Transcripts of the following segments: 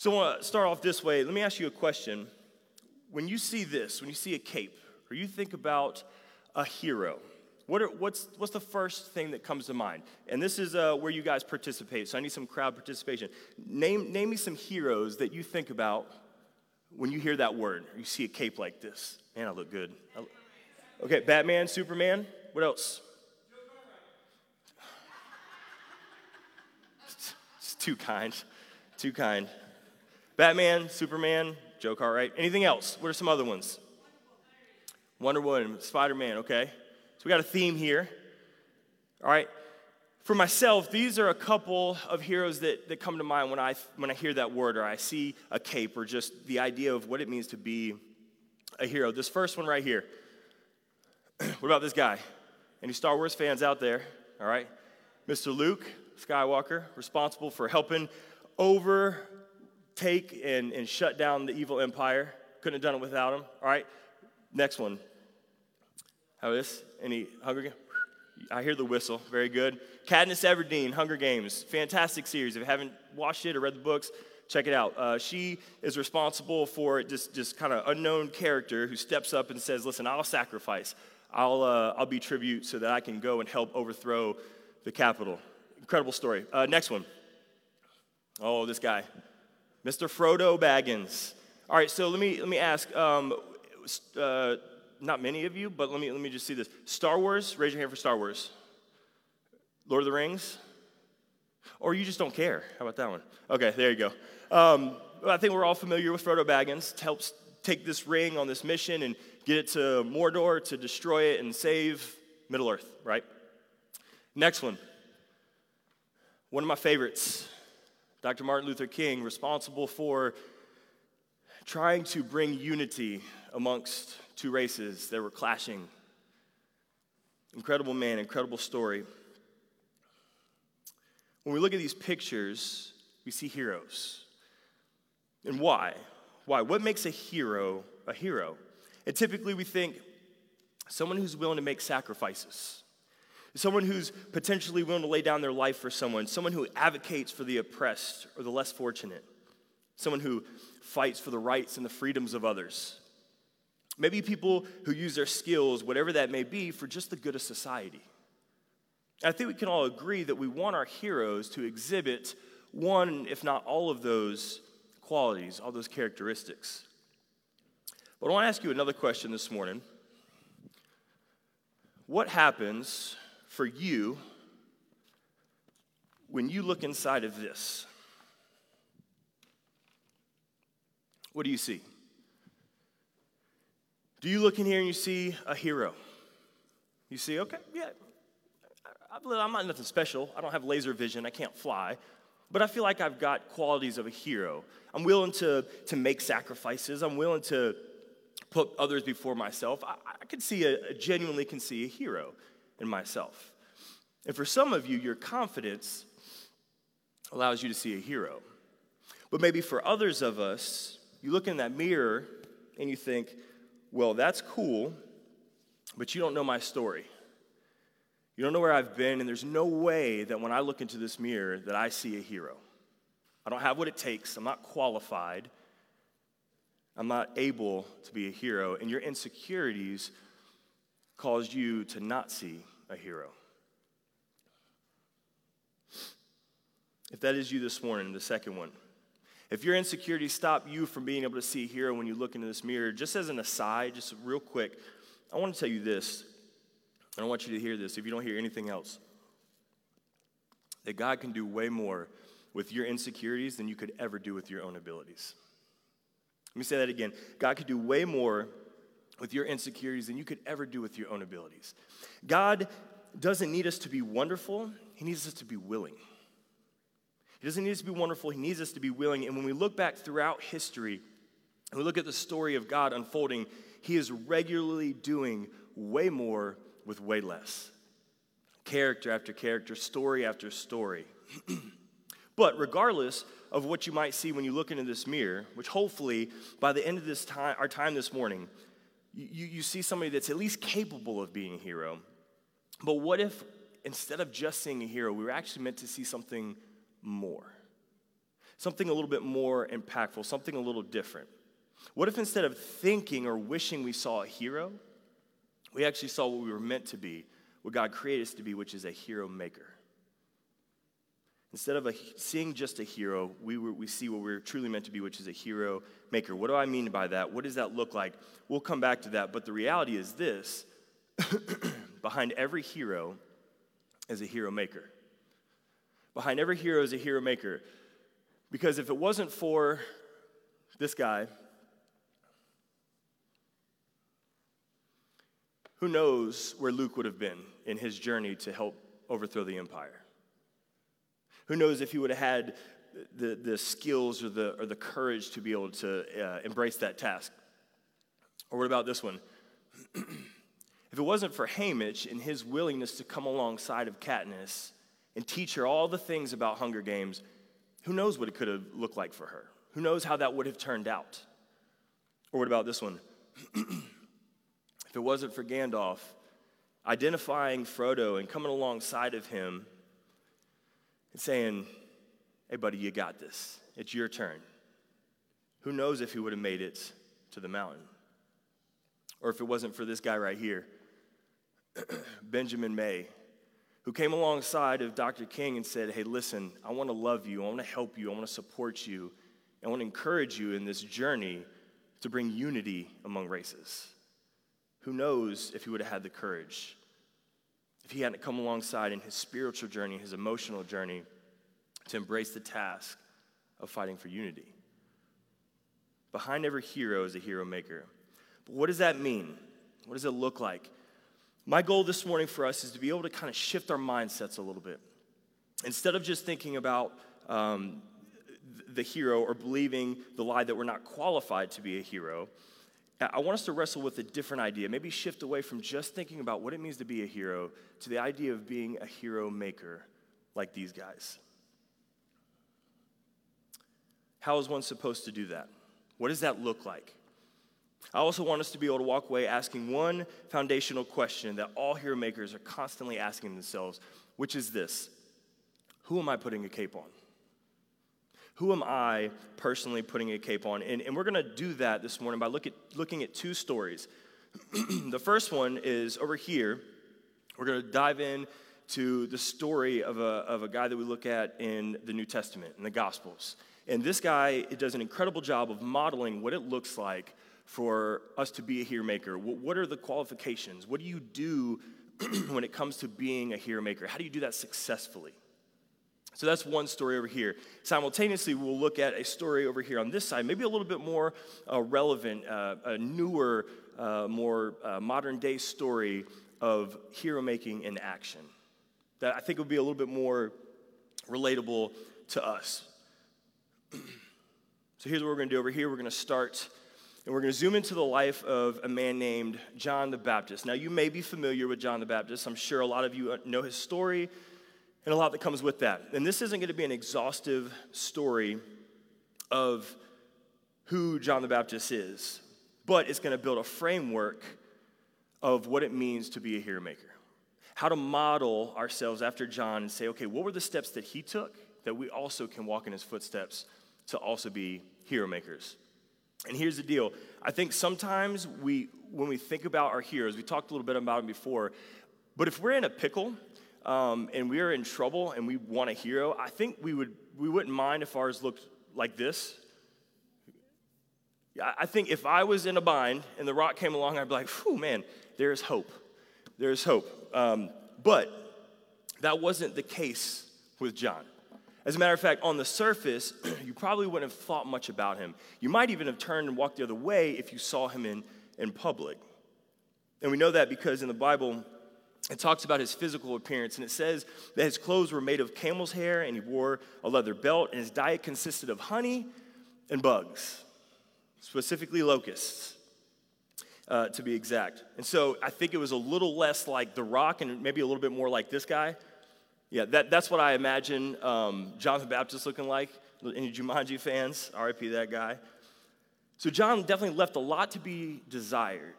So I want to start off this way. Let me ask you a question. When you see this, when you see a cape, or you think about a hero, what are, what's, what's the first thing that comes to mind? And this is uh, where you guys participate, so I need some crowd participation. Name, name me some heroes that you think about when you hear that word. You see a cape like this. Man, I look good. I, okay, Batman, Superman. What else? It's too kind. Too kind. Batman, Superman, Joe Cartwright. Anything else? What are some other ones? Wonder Woman, Spider Man, okay. So we got a theme here. All right. For myself, these are a couple of heroes that, that come to mind when I, when I hear that word or I see a cape or just the idea of what it means to be a hero. This first one right here. what about this guy? Any Star Wars fans out there? All right. Mr. Luke Skywalker, responsible for helping overtake and, and shut down the evil empire. Couldn't have done it without him. All right. Next one. How is any Hunger Games? I hear the whistle. Very good. Katniss Everdeen, Hunger Games. Fantastic series. If you haven't watched it or read the books, check it out. Uh, she is responsible for this just kind of unknown character who steps up and says, Listen, I'll sacrifice. I'll, uh, I'll be tribute so that I can go and help overthrow the Capitol. Incredible story. Uh, next one. Oh, this guy, Mr. Frodo Baggins. All right, so let me, let me ask um, uh, not many of you, but let me, let me just see this. Star Wars, raise your hand for Star Wars. Lord of the Rings? Or you just don't care. How about that one? Okay, there you go. Um, I think we're all familiar with Frodo Baggins. Helps take this ring on this mission and get it to Mordor to destroy it and save Middle Earth, right? Next one. One of my favorites, Dr. Martin Luther King, responsible for trying to bring unity amongst two races that were clashing. Incredible man, incredible story. When we look at these pictures, we see heroes. And why? Why? What makes a hero a hero? And typically we think someone who's willing to make sacrifices, someone who's potentially willing to lay down their life for someone, someone who advocates for the oppressed or the less fortunate, someone who fights for the rights and the freedoms of others. Maybe people who use their skills, whatever that may be, for just the good of society. I think we can all agree that we want our heroes to exhibit one, if not all of those qualities, all those characteristics. But I want to ask you another question this morning. What happens for you when you look inside of this? What do you see? Do you look in here and you see a hero? You see, okay, yeah, I'm not nothing special. I don't have laser vision. I can't fly. But I feel like I've got qualities of a hero. I'm willing to, to make sacrifices. I'm willing to put others before myself. I, I can see a, a, genuinely can see a hero in myself. And for some of you, your confidence allows you to see a hero. But maybe for others of us, you look in that mirror and you think, well, that's cool, but you don't know my story. You don't know where I've been, and there's no way that when I look into this mirror that I see a hero. I don't have what it takes. I'm not qualified. I'm not able to be a hero, and your insecurities caused you to not see a hero. If that is you this morning, the second one, if your insecurities stop you from being able to see a hero when you look into this mirror, just as an aside, just real quick, I want to tell you this. I want you to hear this if you don't hear anything else. That God can do way more with your insecurities than you could ever do with your own abilities. Let me say that again. God could do way more with your insecurities than you could ever do with your own abilities. God doesn't need us to be wonderful, He needs us to be willing. He doesn't need us to be wonderful, he needs us to be willing. And when we look back throughout history and we look at the story of God unfolding, he is regularly doing way more with way less. Character after character, story after story. but regardless of what you might see when you look into this mirror, which hopefully by the end of this time, our time this morning, you, you see somebody that's at least capable of being a hero. But what if instead of just seeing a hero, we were actually meant to see something more. something a little bit more impactful, something a little different? What if instead of thinking or wishing we saw a hero, we actually saw what we were meant to be, what God created us to be, which is a hero maker? Instead of a, seeing just a hero, we, were, we see what we're truly meant to be, which is a hero maker. What do I mean by that? What does that look like? We'll come back to that, but the reality is this behind every hero is a hero maker. Behind every hero is a hero maker. Because if it wasn't for this guy, who knows where Luke would have been in his journey to help overthrow the empire? Who knows if he would have had the, the skills or the, or the courage to be able to uh, embrace that task? Or what about this one? if it wasn't for Haymitch and his willingness to come alongside of Katniss and teach her all the things about Hunger Games, who knows what it could have looked like for her? Who knows how that would have turned out? Or what about this one? if it wasn't for Gandalf identifying Frodo and coming alongside of him and saying, Hey, buddy, you got this. It's your turn. Who knows if he would have made it to the mountain? Or if it wasn't for this guy right here, Benjamin May, who came alongside of Dr. King and said, Hey, listen, I want to love you. I want to help you. I want to support you. I want to encourage you in this journey to bring unity among races. Who knows if he would have had the courage if he hadn't come alongside in his spiritual journey, his emotional journey, to embrace the task of fighting for unity. Behind every hero is a hero maker. But what does that mean? What does it look like? My goal this morning for us is to be able to kind of shift our mindsets a little bit. Instead of just thinking about um, the hero or believing the lie that we're not qualified to be a hero, I want us to wrestle with a different idea, maybe shift away from just thinking about what it means to be a hero to the idea of being a hero maker like these guys. How is one supposed to do that? What does that look like? I also want us to be able to walk away asking one foundational question that all hero makers are constantly asking themselves, which is this Who am I putting a cape on? Who am I personally putting a cape on? And, and we're going to do that this morning by look at, looking at two stories. the first one is over here. We're going to dive in to the story of a, of a guy that we look at in the New Testament, in the Gospels. And this guy does an incredible job of modeling what it looks like for us to be a hero maker. What are the qualifications? What do you do when it comes to being a hero maker? How do you do that successfully? So that's one story over here. Simultaneously, we'll look at a story over here on this side, maybe a little bit more uh, relevant, uh, a newer, uh, more uh, modern day story of hero making in action that I think would be a little bit more relatable to us. so here's what we're going to do over here. We're going to start and we're going to zoom into the life of a man named John the Baptist. Now, you may be familiar with John the Baptist. I'm sure a lot of you know his story and a lot that comes with that. And this isn't going to be an exhaustive story of who John the Baptist is, but it's going to build a framework of what it means to be a hero maker. How to model ourselves after John and say, okay, what were the steps that he took that we also can walk in his footsteps to also be hero makers? And here's the deal I think sometimes we, when we think about our heroes, we talked a little bit about them before, but if we're in a pickle um, and we are in trouble and we want a hero, I think we, would, we wouldn't mind if ours looked like this. I think if I was in a bind and the rock came along, I'd be like, whew, man, there's hope. There's hope. Um, but that wasn't the case with John. As a matter of fact, on the surface, you probably wouldn't have thought much about him. You might even have turned and walked the other way if you saw him in, in public. And we know that because in the Bible, it talks about his physical appearance, and it says that his clothes were made of camel's hair, and he wore a leather belt, and his diet consisted of honey and bugs, specifically locusts, uh, to be exact. And so I think it was a little less like The Rock, and maybe a little bit more like this guy. Yeah, that, that's what I imagine um, John the Baptist looking like. Any Jumanji fans? RIP that guy. So John definitely left a lot to be desired.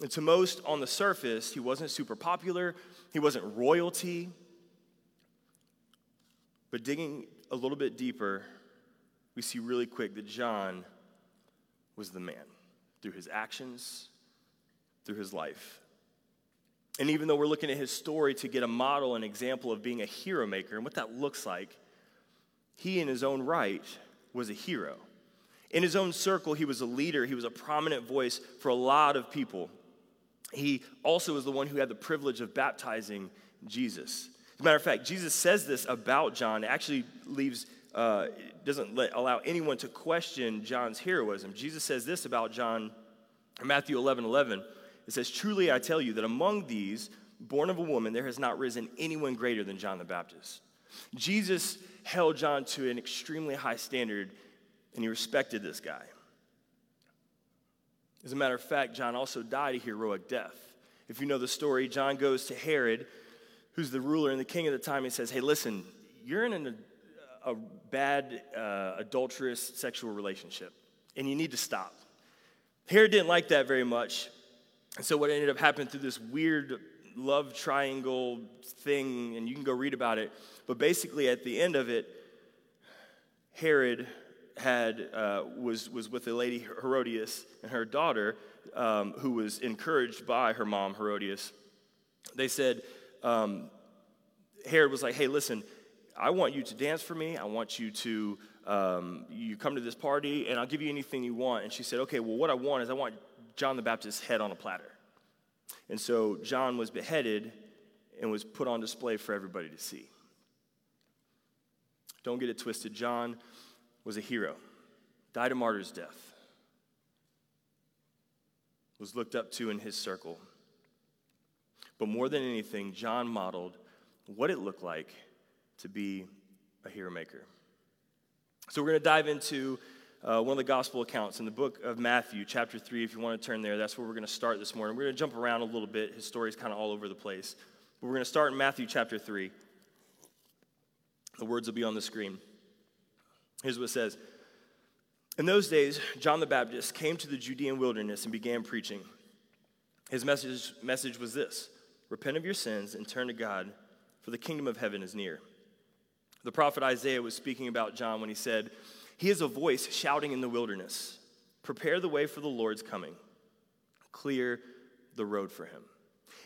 And to most on the surface, he wasn't super popular, he wasn't royalty. But digging a little bit deeper, we see really quick that John was the man through his actions, through his life. And even though we're looking at his story to get a model and example of being a hero maker and what that looks like, he in his own right was a hero. In his own circle, he was a leader, he was a prominent voice for a lot of people. He also was the one who had the privilege of baptizing Jesus. As a matter of fact, Jesus says this about John. It actually leaves, uh, doesn't let, allow anyone to question John's heroism. Jesus says this about John Matthew 11 11. It says, Truly I tell you that among these, born of a woman, there has not risen anyone greater than John the Baptist. Jesus held John to an extremely high standard, and he respected this guy. As a matter of fact, John also died a heroic death. If you know the story, John goes to Herod, who's the ruler and the king at the time, and says, Hey, listen, you're in a, a bad, uh, adulterous sexual relationship, and you need to stop. Herod didn't like that very much, and so, what ended up happening through this weird love triangle thing, and you can go read about it, but basically, at the end of it, Herod had, uh, was, was with the lady, Herodias, and her daughter, um, who was encouraged by her mom, Herodias. They said, um, Herod was like, hey, listen, I want you to dance for me. I want you to, um, you come to this party, and I'll give you anything you want. And she said, okay, well, what I want is I want John the Baptist's head on a platter. And so John was beheaded and was put on display for everybody to see. Don't get it twisted. John was a hero, died a martyr's death, was looked up to in his circle. But more than anything, John modeled what it looked like to be a hero maker. So we're going to dive into uh, one of the gospel accounts in the book of Matthew, chapter 3. If you want to turn there, that's where we're going to start this morning. We're going to jump around a little bit. His story's kind of all over the place. But we're going to start in Matthew, chapter 3. The words will be on the screen. Here's what it says In those days, John the Baptist came to the Judean wilderness and began preaching. His message, message was this Repent of your sins and turn to God, for the kingdom of heaven is near. The prophet Isaiah was speaking about John when he said, he is a voice shouting in the wilderness Prepare the way for the Lord's coming, clear the road for him.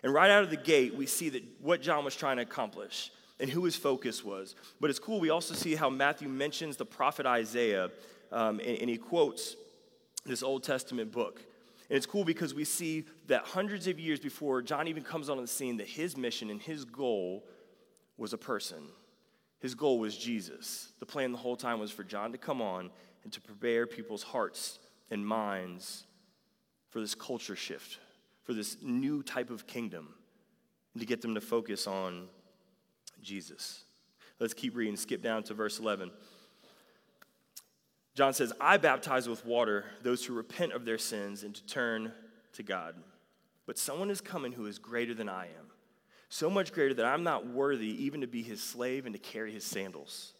And right out of the gate, we see that what John was trying to accomplish and who his focus was. But it's cool, we also see how Matthew mentions the prophet Isaiah, um, and, and he quotes this Old Testament book. And it's cool because we see that hundreds of years before John even comes on the scene, that his mission and his goal was a person his goal was Jesus. The plan the whole time was for John to come on and to prepare people's hearts and minds for this culture shift, for this new type of kingdom, and to get them to focus on Jesus. Let's keep reading, skip down to verse 11. John says, I baptize with water those who repent of their sins and to turn to God. But someone is coming who is greater than I am so much greater that I'm not worthy even to be his slave and to carry his sandals.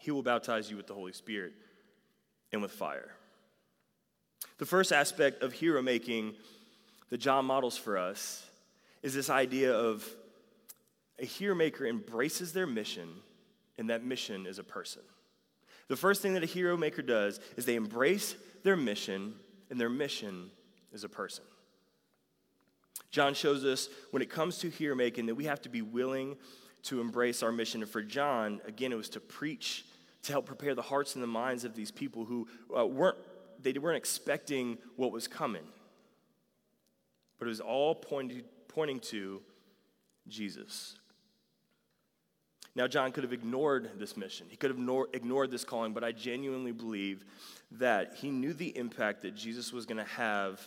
He will baptize you with the Holy Spirit and with fire. The first aspect of hero making that John models for us is this idea of a hero maker embraces their mission, and that mission is a person. The first thing that a hero maker does is they embrace their mission, and their mission is a person. John shows us when it comes to hero making that we have to be willing to embrace our mission. And for John, again, it was to preach, to help prepare the hearts and the minds of these people who uh, weren't, they weren't expecting what was coming. But it was all pointing, pointing to Jesus. Now, John could have ignored this mission. He could have ignored this calling, but I genuinely believe that he knew the impact that Jesus was going to have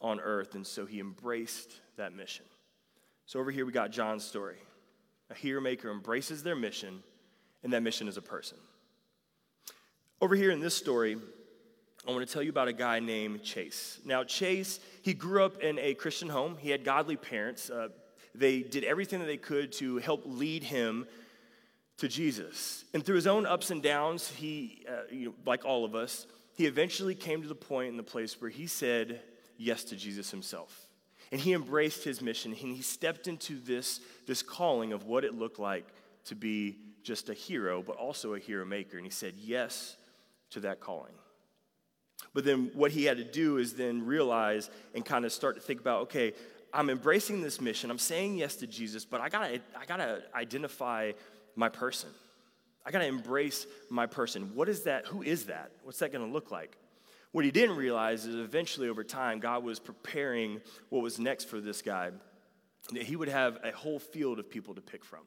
on earth, and so he embraced that mission. So over here we got John's story. A hero maker embraces their mission, and that mission is a person. Over here in this story, I want to tell you about a guy named Chase. Now, Chase, he grew up in a Christian home. He had godly parents. Uh, they did everything that they could to help lead him to Jesus. And through his own ups and downs, he, uh, you know, like all of us, he eventually came to the point in the place where he said yes to Jesus himself. And he embraced his mission and he stepped into this, this calling of what it looked like to be just a hero, but also a hero maker. And he said yes to that calling. But then what he had to do is then realize and kind of start to think about okay, I'm embracing this mission. I'm saying yes to Jesus, but I gotta, I gotta identify my person. I gotta embrace my person. What is that? Who is that? What's that gonna look like? What he didn't realize is eventually over time, God was preparing what was next for this guy, that he would have a whole field of people to pick from.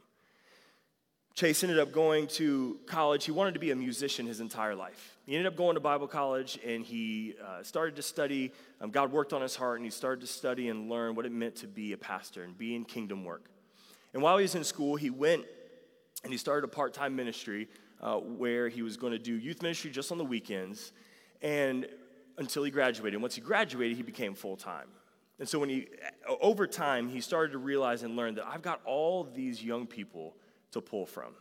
Chase ended up going to college. He wanted to be a musician his entire life. He ended up going to Bible college and he uh, started to study. Um, God worked on his heart and he started to study and learn what it meant to be a pastor and be in kingdom work. And while he was in school, he went and he started a part time ministry uh, where he was going to do youth ministry just on the weekends and until he graduated. And once he graduated, he became full time. And so when he, over time, he started to realize and learn that I've got all these young people to pull from.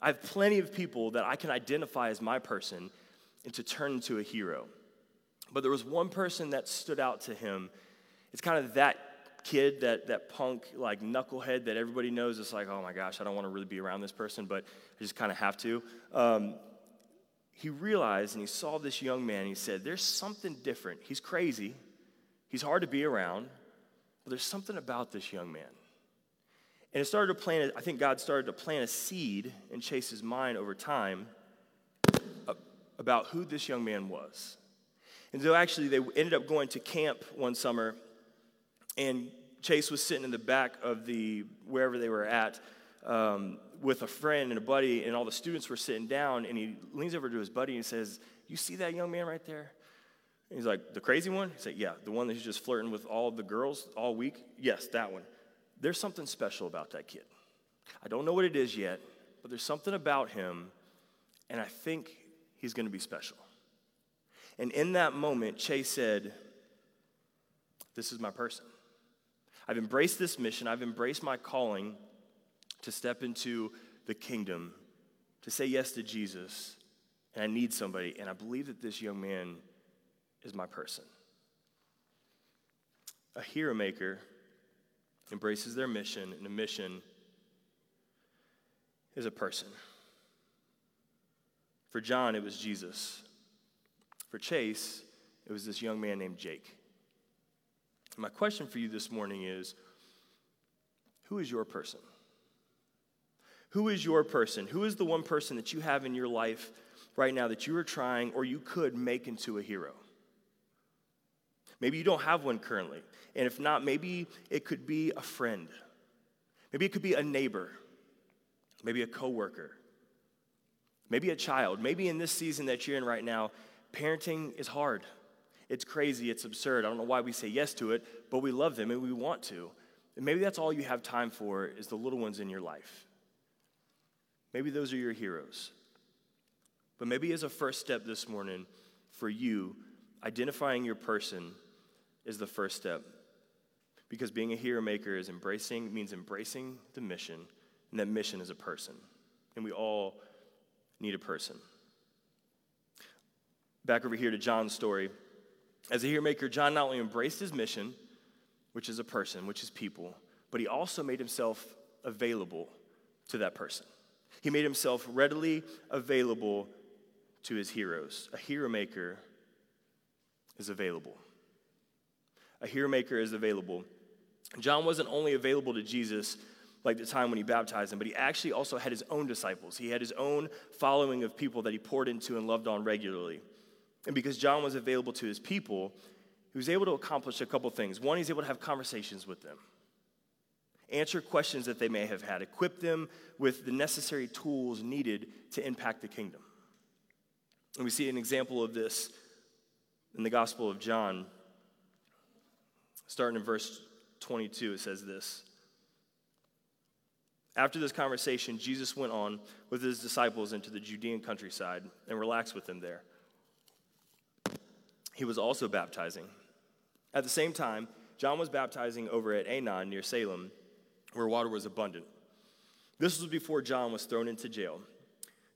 I have plenty of people that I can identify as my person and to turn into a hero. But there was one person that stood out to him. It's kind of that kid, that, that punk, like knucklehead that everybody knows. It's like, oh my gosh, I don't want to really be around this person, but I just kind of have to. Um, he realized and he saw this young man. and He said, There's something different. He's crazy, he's hard to be around, but there's something about this young man. And it started to plant, I think God started to plant a seed in Chase's mind over time about who this young man was. And so actually, they ended up going to camp one summer, and Chase was sitting in the back of the wherever they were at um, with a friend and a buddy, and all the students were sitting down. And he leans over to his buddy and says, "You see that young man right there?" And he's like, "The crazy one?" He's like, "Yeah, the one that's just flirting with all the girls all week. Yes, that one." there's something special about that kid. I don't know what it is yet, but there's something about him, and I think he's going to be special. And in that moment, Chase said, This is my person. I've embraced this mission, I've embraced my calling to step into the kingdom, to say yes to Jesus, and I need somebody, and I believe that this young man is my person. A hero maker embraces their mission, and a mission is a person. For John, it was Jesus. For Chase, it was this young man named Jake. My question for you this morning is who is your person? Who is your person? Who is the one person that you have in your life right now that you are trying or you could make into a hero? Maybe you don't have one currently. And if not, maybe it could be a friend. Maybe it could be a neighbor. Maybe a coworker. Maybe a child. Maybe in this season that you're in right now, parenting is hard. It's crazy, it's absurd. I don't know why we say yes to it, but we love them and we want to. And maybe that's all you have time for is the little ones in your life. Maybe those are your heroes. But maybe as a first step this morning for you, identifying your person is the first step. Because being a hero maker is embracing, means embracing the mission, and that mission is a person. And we all need a person. Back over here to John's story. As a hero maker, John not only embraced his mission, which is a person, which is people, but he also made himself available to that person. He made himself readily available to his heroes. A hero maker is available a hero maker is available. John wasn't only available to Jesus like the time when he baptized him, but he actually also had his own disciples. He had his own following of people that he poured into and loved on regularly. And because John was available to his people, he was able to accomplish a couple things. One, he's able to have conversations with them, answer questions that they may have had, equip them with the necessary tools needed to impact the kingdom. And we see an example of this in the Gospel of John. Starting in verse 22, it says this. After this conversation, Jesus went on with his disciples into the Judean countryside and relaxed with them there. He was also baptizing. At the same time, John was baptizing over at Aenon near Salem, where water was abundant. This was before John was thrown into jail.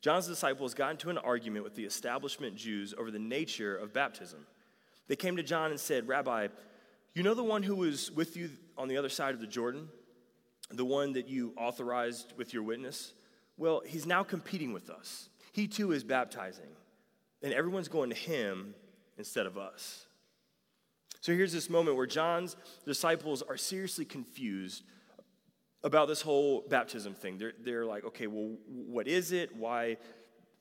John's disciples got into an argument with the establishment Jews over the nature of baptism. They came to John and said, Rabbi, you know the one who was with you on the other side of the Jordan? The one that you authorized with your witness? Well, he's now competing with us. He too is baptizing. and everyone's going to him instead of us. So here's this moment where John's disciples are seriously confused about this whole baptism thing. They're, they're like, okay, well, what is it? Why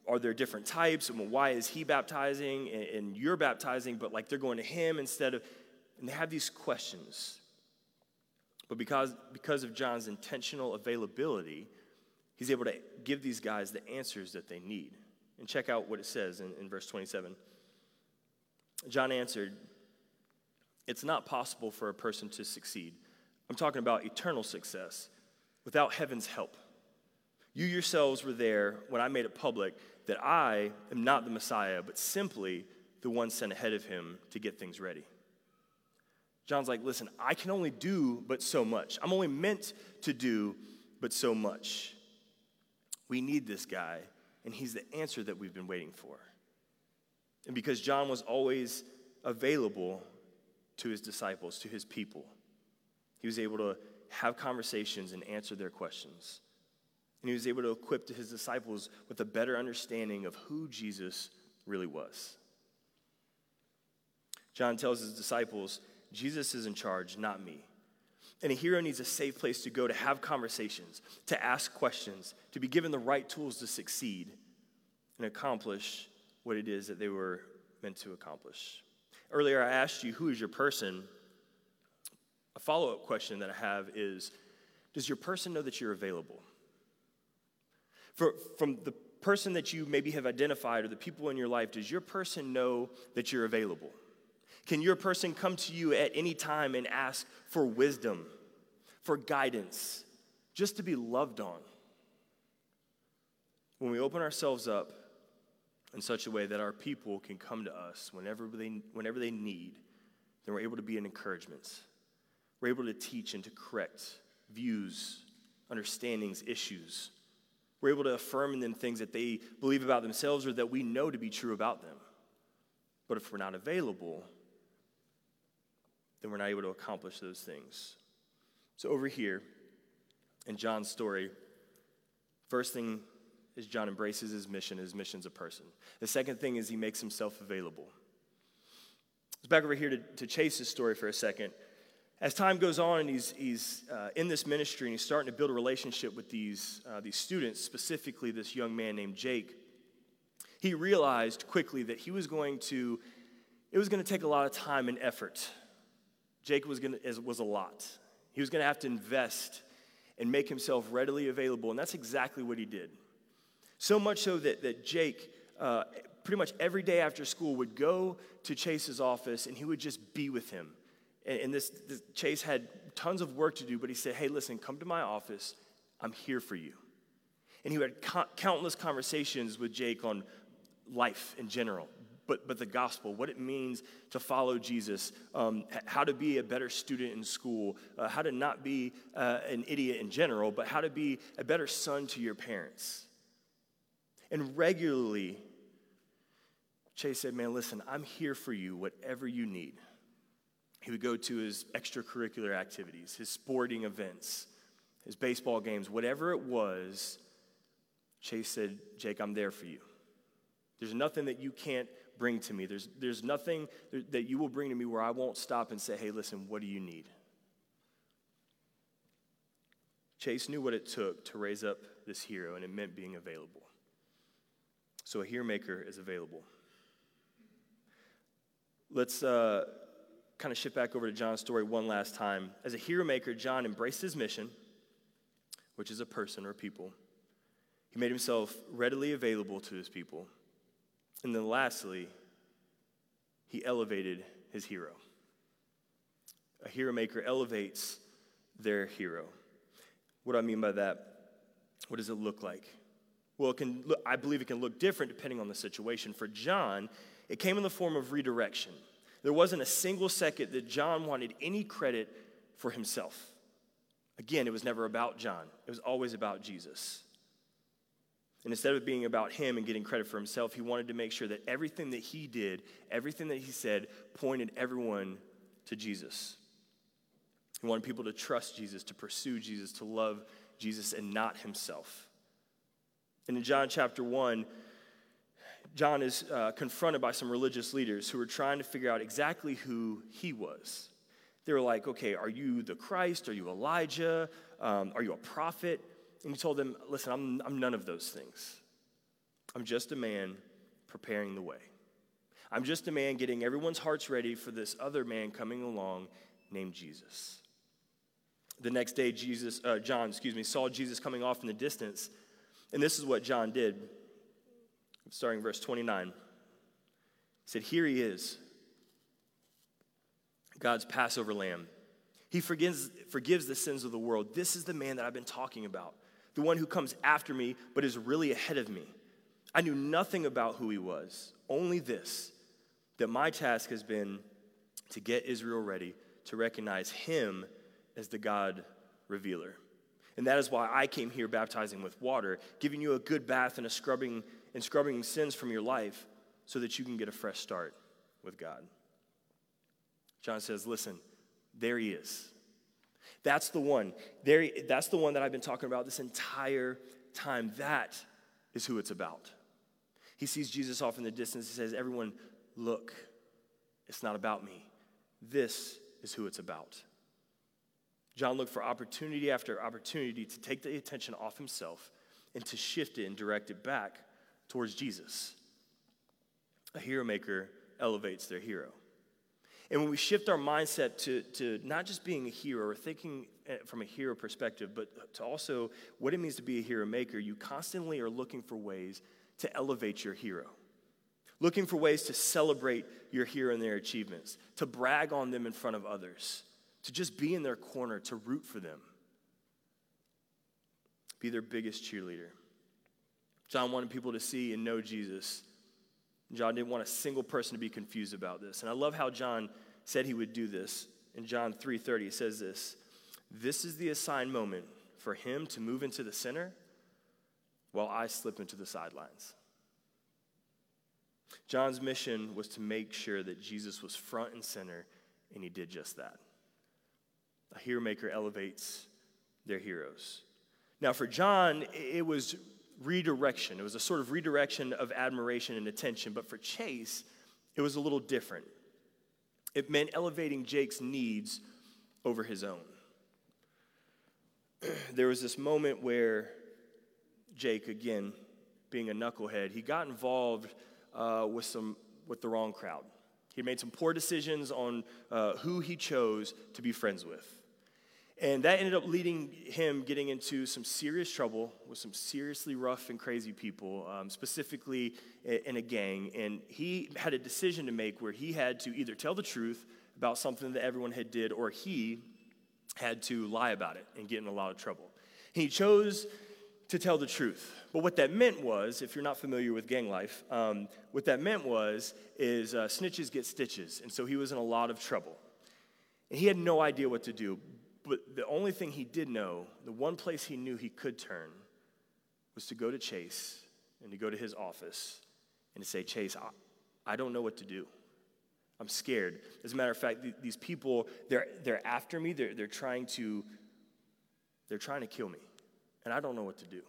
are there different types? And why is he baptizing and, and you're baptizing, but like they're going to him instead of, and they have these questions. But because, because of John's intentional availability, he's able to give these guys the answers that they need. And check out what it says in, in verse 27. John answered, It's not possible for a person to succeed. I'm talking about eternal success without heaven's help. You yourselves were there when I made it public that I am not the Messiah, but simply the one sent ahead of him to get things ready. John's like, listen, I can only do but so much. I'm only meant to do but so much. We need this guy, and he's the answer that we've been waiting for. And because John was always available to his disciples, to his people, he was able to have conversations and answer their questions. And he was able to equip his disciples with a better understanding of who Jesus really was. John tells his disciples, Jesus is in charge, not me. And a hero needs a safe place to go to have conversations, to ask questions, to be given the right tools to succeed and accomplish what it is that they were meant to accomplish. Earlier, I asked you, who is your person? A follow up question that I have is Does your person know that you're available? For, from the person that you maybe have identified or the people in your life, does your person know that you're available? Can your person come to you at any time and ask for wisdom, for guidance, just to be loved on? When we open ourselves up in such a way that our people can come to us whenever they, whenever they need, then we're able to be an encouragement. We're able to teach and to correct views, understandings, issues. We're able to affirm in them things that they believe about themselves or that we know to be true about them. But if we're not available, then we're not able to accomplish those things. So, over here in John's story, first thing is John embraces his mission. His mission's a person. The second thing is he makes himself available. Let's back over here to, to Chase's story for a second. As time goes on and he's, he's uh, in this ministry and he's starting to build a relationship with these, uh, these students, specifically this young man named Jake, he realized quickly that he was going to, it was going to take a lot of time and effort Jake was, gonna, was a lot. He was going to have to invest and make himself readily available, and that's exactly what he did. So much so that, that Jake, uh, pretty much every day after school, would go to Chase's office and he would just be with him. And, and this, this, Chase had tons of work to do, but he said, Hey, listen, come to my office. I'm here for you. And he had co- countless conversations with Jake on life in general, but, but the gospel, what it means to follow Jesus, um, how to be a better student in school, uh, how to not be uh, an idiot in general, but how to be a better son to your parents. And regularly, Chase said, Man, listen, I'm here for you, whatever you need. He would go to his extracurricular activities, his sporting events, his baseball games, whatever it was. Chase said, Jake, I'm there for you. There's nothing that you can't bring to me. There's, there's nothing that you will bring to me where I won't stop and say, hey, listen, what do you need? Chase knew what it took to raise up this hero, and it meant being available. So a hero maker is available. Let's uh, kind of shift back over to John's story one last time. As a hero maker, John embraced his mission, which is a person or people. He made himself readily available to his people. And then lastly, he elevated his hero. A hero maker elevates their hero. What do I mean by that? What does it look like? Well, it can look, I believe it can look different depending on the situation. For John, it came in the form of redirection. There wasn't a single second that John wanted any credit for himself. Again, it was never about John, it was always about Jesus. And instead of being about him and getting credit for himself, he wanted to make sure that everything that he did, everything that he said, pointed everyone to Jesus. He wanted people to trust Jesus, to pursue Jesus, to love Jesus, and not himself. And in John chapter 1, John is uh, confronted by some religious leaders who are trying to figure out exactly who he was. They were like, okay, are you the Christ? Are you Elijah? Um, are you a prophet? And he told them, listen, I'm, I'm none of those things. I'm just a man preparing the way. I'm just a man getting everyone's hearts ready for this other man coming along named Jesus. The next day, Jesus, uh, John, excuse me, saw Jesus coming off in the distance, and this is what John did. Starting verse 29, he said, "Here he is, God's Passover lamb. He forgives, forgives the sins of the world. This is the man that I've been talking about, the one who comes after me, but is really ahead of me. I knew nothing about who he was, only this that my task has been to get Israel ready to recognize him as the God revealer. And that is why I came here baptizing with water, giving you a good bath and a scrubbing and scrubbing sins from your life so that you can get a fresh start with God. John says, "Listen, there he is. That's the one. There that's the one that I've been talking about this entire time. That is who it's about." He sees Jesus off in the distance. He says, "Everyone, look. It's not about me. This is who it's about." John looked for opportunity after opportunity to take the attention off himself and to shift it and direct it back towards Jesus. A hero maker elevates their hero. And when we shift our mindset to, to not just being a hero or thinking eh, from a hero perspective, but to also what it means to be a hero maker, you constantly are looking for ways to elevate your hero. Looking for ways to celebrate your hero and their achievements, to brag on them in front of others, to just be in their corner, to root for them, be their biggest cheerleader. John wanted people to see and know Jesus. John didn't want a single person to be confused about this. And I love how John said he would do this. In John 3:30 he says this, "This is the assigned moment for him to move into the center while I slip into the sidelines." John's mission was to make sure that Jesus was front and center, and he did just that. A hero maker elevates their heroes. Now, for John, it was redirection. It was a sort of redirection of admiration and attention. But for Chase, it was a little different. It meant elevating Jake's needs over his own. there was this moment where Jake, again, being a knucklehead, he got involved uh, with, some, with the wrong crowd. He made some poor decisions on uh, who he chose to be friends with. And that ended up leading him getting into some serious trouble with some seriously rough and crazy people, um, specifically in a gang. And he had a decision to make where he had to either tell the truth about something that everyone had did, or he had to lie about it and get in a lot of trouble. He chose to tell the truth. But what that meant was, if you're not familiar with gang life, um, what that meant was, is uh, snitches get stitches. And so he was in a lot of trouble. And he had no idea what to do. But the only thing he did know, the one place he knew he could turn, was to go to Chase and to go to his office and to say, Chase, I, I don't know what to do. I'm scared. As a matter of fact, these people, they're, they're after me. They're, they're, trying to, they're trying to kill me. And I don't know what to do.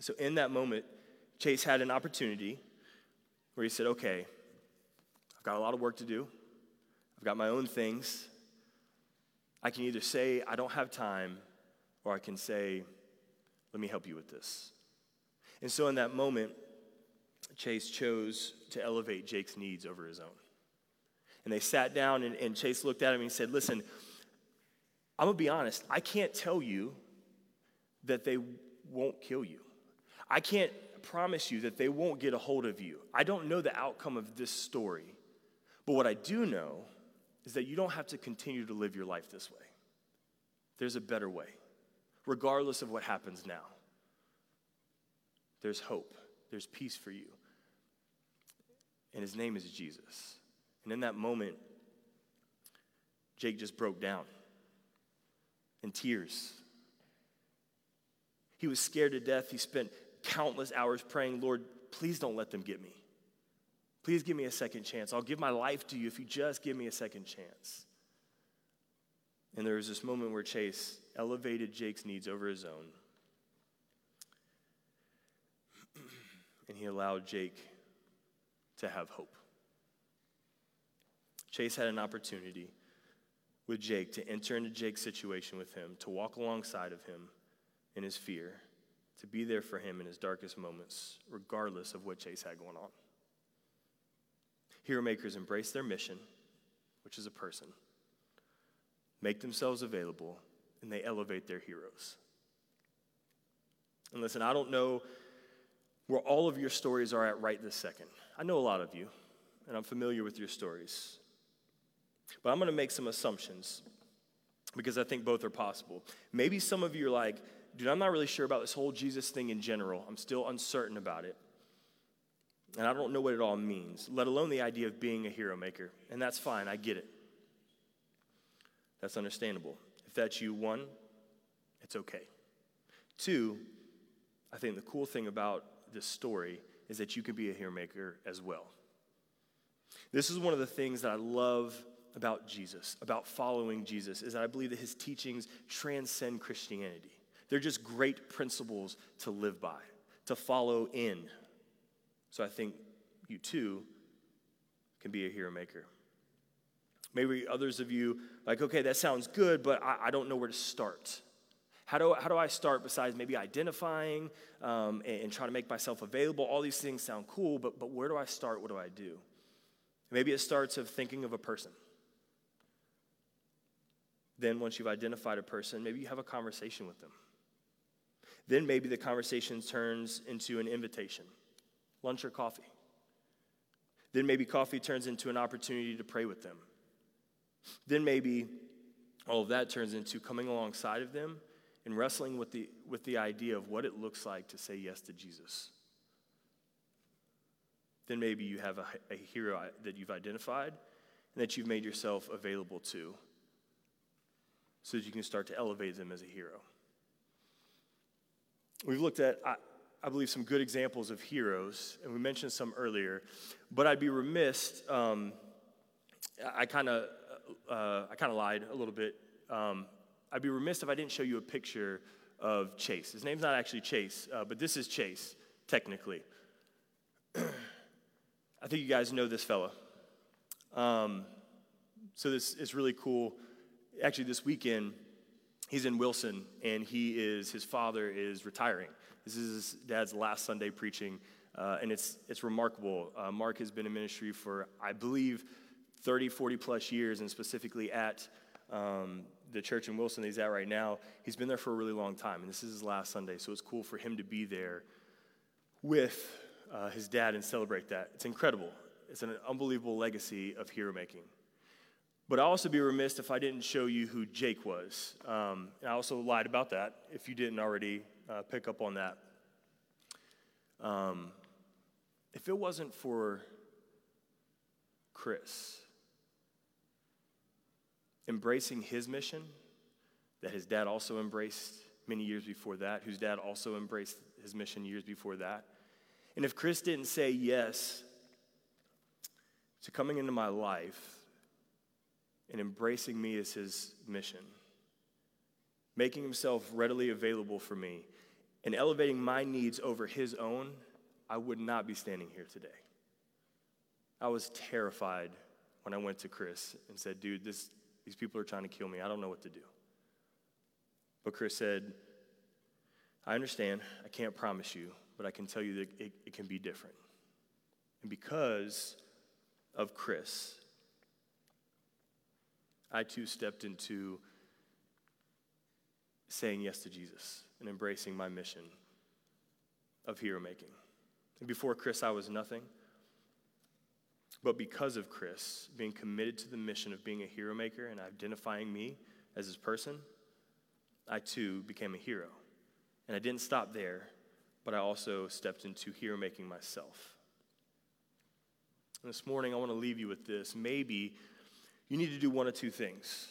So in that moment, Chase had an opportunity where he said, okay, I've got a lot of work to do. I've got my own things. I can either say, I don't have time, or I can say, let me help you with this. And so in that moment, Chase chose to elevate Jake's needs over his own. And they sat down, and, and Chase looked at him and he said, Listen, I'm gonna be honest, I can't tell you that they won't kill you. I can't promise you that they won't get a hold of you. I don't know the outcome of this story. But what I do know is that you don't have to continue to live your life this way. There's a better way, regardless of what happens now. There's hope, there's peace for you. And his name is Jesus. And in that moment, Jake just broke down in tears. He was scared to death. He spent countless hours praying, Lord, please don't let them get me. Please give me a second chance. I'll give my life to you if you just give me a second chance. And there was this moment where Chase elevated Jake's needs over his own. and he allowed Jake to have hope. Chase had an opportunity with Jake to enter into Jake's situation with him, to walk alongside of him in his fear, to be there for him in his darkest moments, regardless of what Chase had going on. Hero makers embrace their mission, which is a person, make themselves available, and they elevate their heroes. And listen, I don't know where all of your stories are at right this second. I know a lot of you, and I'm familiar with your stories. But I'm going to make some assumptions because I think both are possible. Maybe some of you are like, dude, I'm not really sure about this whole Jesus thing in general. I'm still uncertain about it. And I don't know what it all means, let alone the idea of being a hero maker. And that's fine, I get it. That's understandable. If that's you, one, it's okay. Two, I think the cool thing about this story is that you can be a hero maker as well. This is one of the things that I love about Jesus, about following Jesus, is that I believe that his teachings transcend Christianity. They're just great principles to live by, to follow in. So I think you too can be a hero maker. Maybe others of you, like, okay, that sounds good, but I, I don't know where to start. How do, how do I start besides maybe identifying um, and, and trying to make myself available? All these things sound cool, but, but where do I start? What do I do? Maybe it starts of thinking of a person. Then, once you've identified a person, maybe you have a conversation with them. Then, maybe the conversation turns into an invitation lunch or coffee. Then, maybe coffee turns into an opportunity to pray with them. Then, maybe all of that turns into coming alongside of them and wrestling with the, with the idea of what it looks like to say yes to Jesus. Then maybe you have a, a hero that you've identified and that you've made yourself available to so that you can start to elevate them as a hero. We've looked at, I, believe, some good examples of heroes, and we mentioned some earlier, but I'd be remiss. Um, I kind of uh, I kind of lied a little bit. Um, I'd be remiss if I didn't show you a picture of Chase. His name's not actually Chase, uh, but this is Chase, technically. I think you guys know this fella. Um, so this is really cool actually this weekend, he's in Wilson, and he is his father is retiring. This is his dad's last Sunday preaching, uh, and it's it's remarkable. Uh, Mark has been in ministry for I believe 30, 40 plus years, and specifically at um, the church in Wilson that he's at right now. He's been there for a really long time, and this is his last Sunday, so it's cool for him to be there with uh, his dad and celebrate that. It's incredible. It's an unbelievable legacy of hero making. But I'll also be remiss if I didn't show you who Jake was. Um, I also lied about that if you didn't already uh, pick up on that. Um, if it wasn't for Chris embracing his mission that his dad also embraced many years before that, whose dad also embraced his mission years before that, and if Chris didn't say yes to coming into my life, and embracing me as his mission, making himself readily available for me, and elevating my needs over his own, I would not be standing here today. I was terrified when I went to Chris and said, dude, this, these people are trying to kill me. I don't know what to do. But Chris said, I understand. I can't promise you, but I can tell you that it, it can be different. And because of Chris, I too stepped into saying yes to Jesus and embracing my mission of hero making. Before Chris, I was nothing. But because of Chris being committed to the mission of being a hero maker and identifying me as his person, I too became a hero. And I didn't stop there, but I also stepped into hero making myself. And this morning, I want to leave you with this. Maybe you need to do one of two things.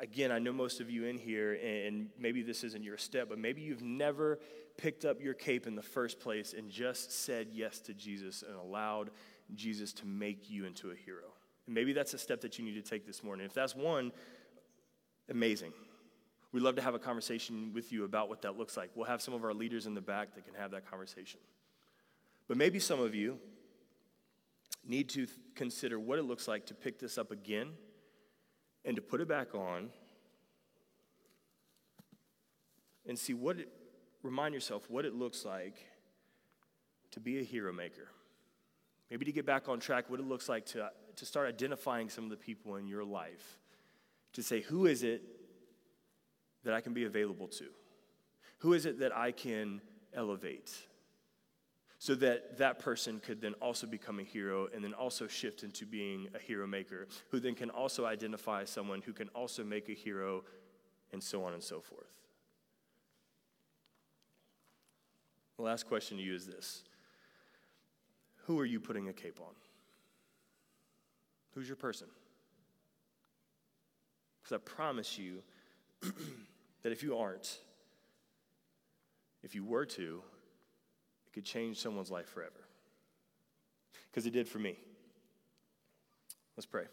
Again, I know most of you in here, and maybe this isn't your step, but maybe you've never picked up your cape in the first place and just said yes to Jesus and allowed Jesus to make you into a hero. And maybe that's a step that you need to take this morning. If that's one, amazing. We'd love to have a conversation with you about what that looks like. We'll have some of our leaders in the back that can have that conversation. But maybe some of you need to consider what it looks like to pick this up again and to put it back on and see what it, remind yourself what it looks like to be a hero maker. Maybe to get back on track, what it looks like to, to start identifying some of the people in your life. To say, who is it that I can be available to? Who is it that I can elevate? So that that person could then also become a hero and then also shift into being a hero maker, who then can also identify someone who can also make a hero, and so on and so forth. The last question to you is this Who are you putting a cape on? Who's your person? Because I promise you that if you aren't, if you were to, it could change someone's life forever. Because it did for me. Let's pray.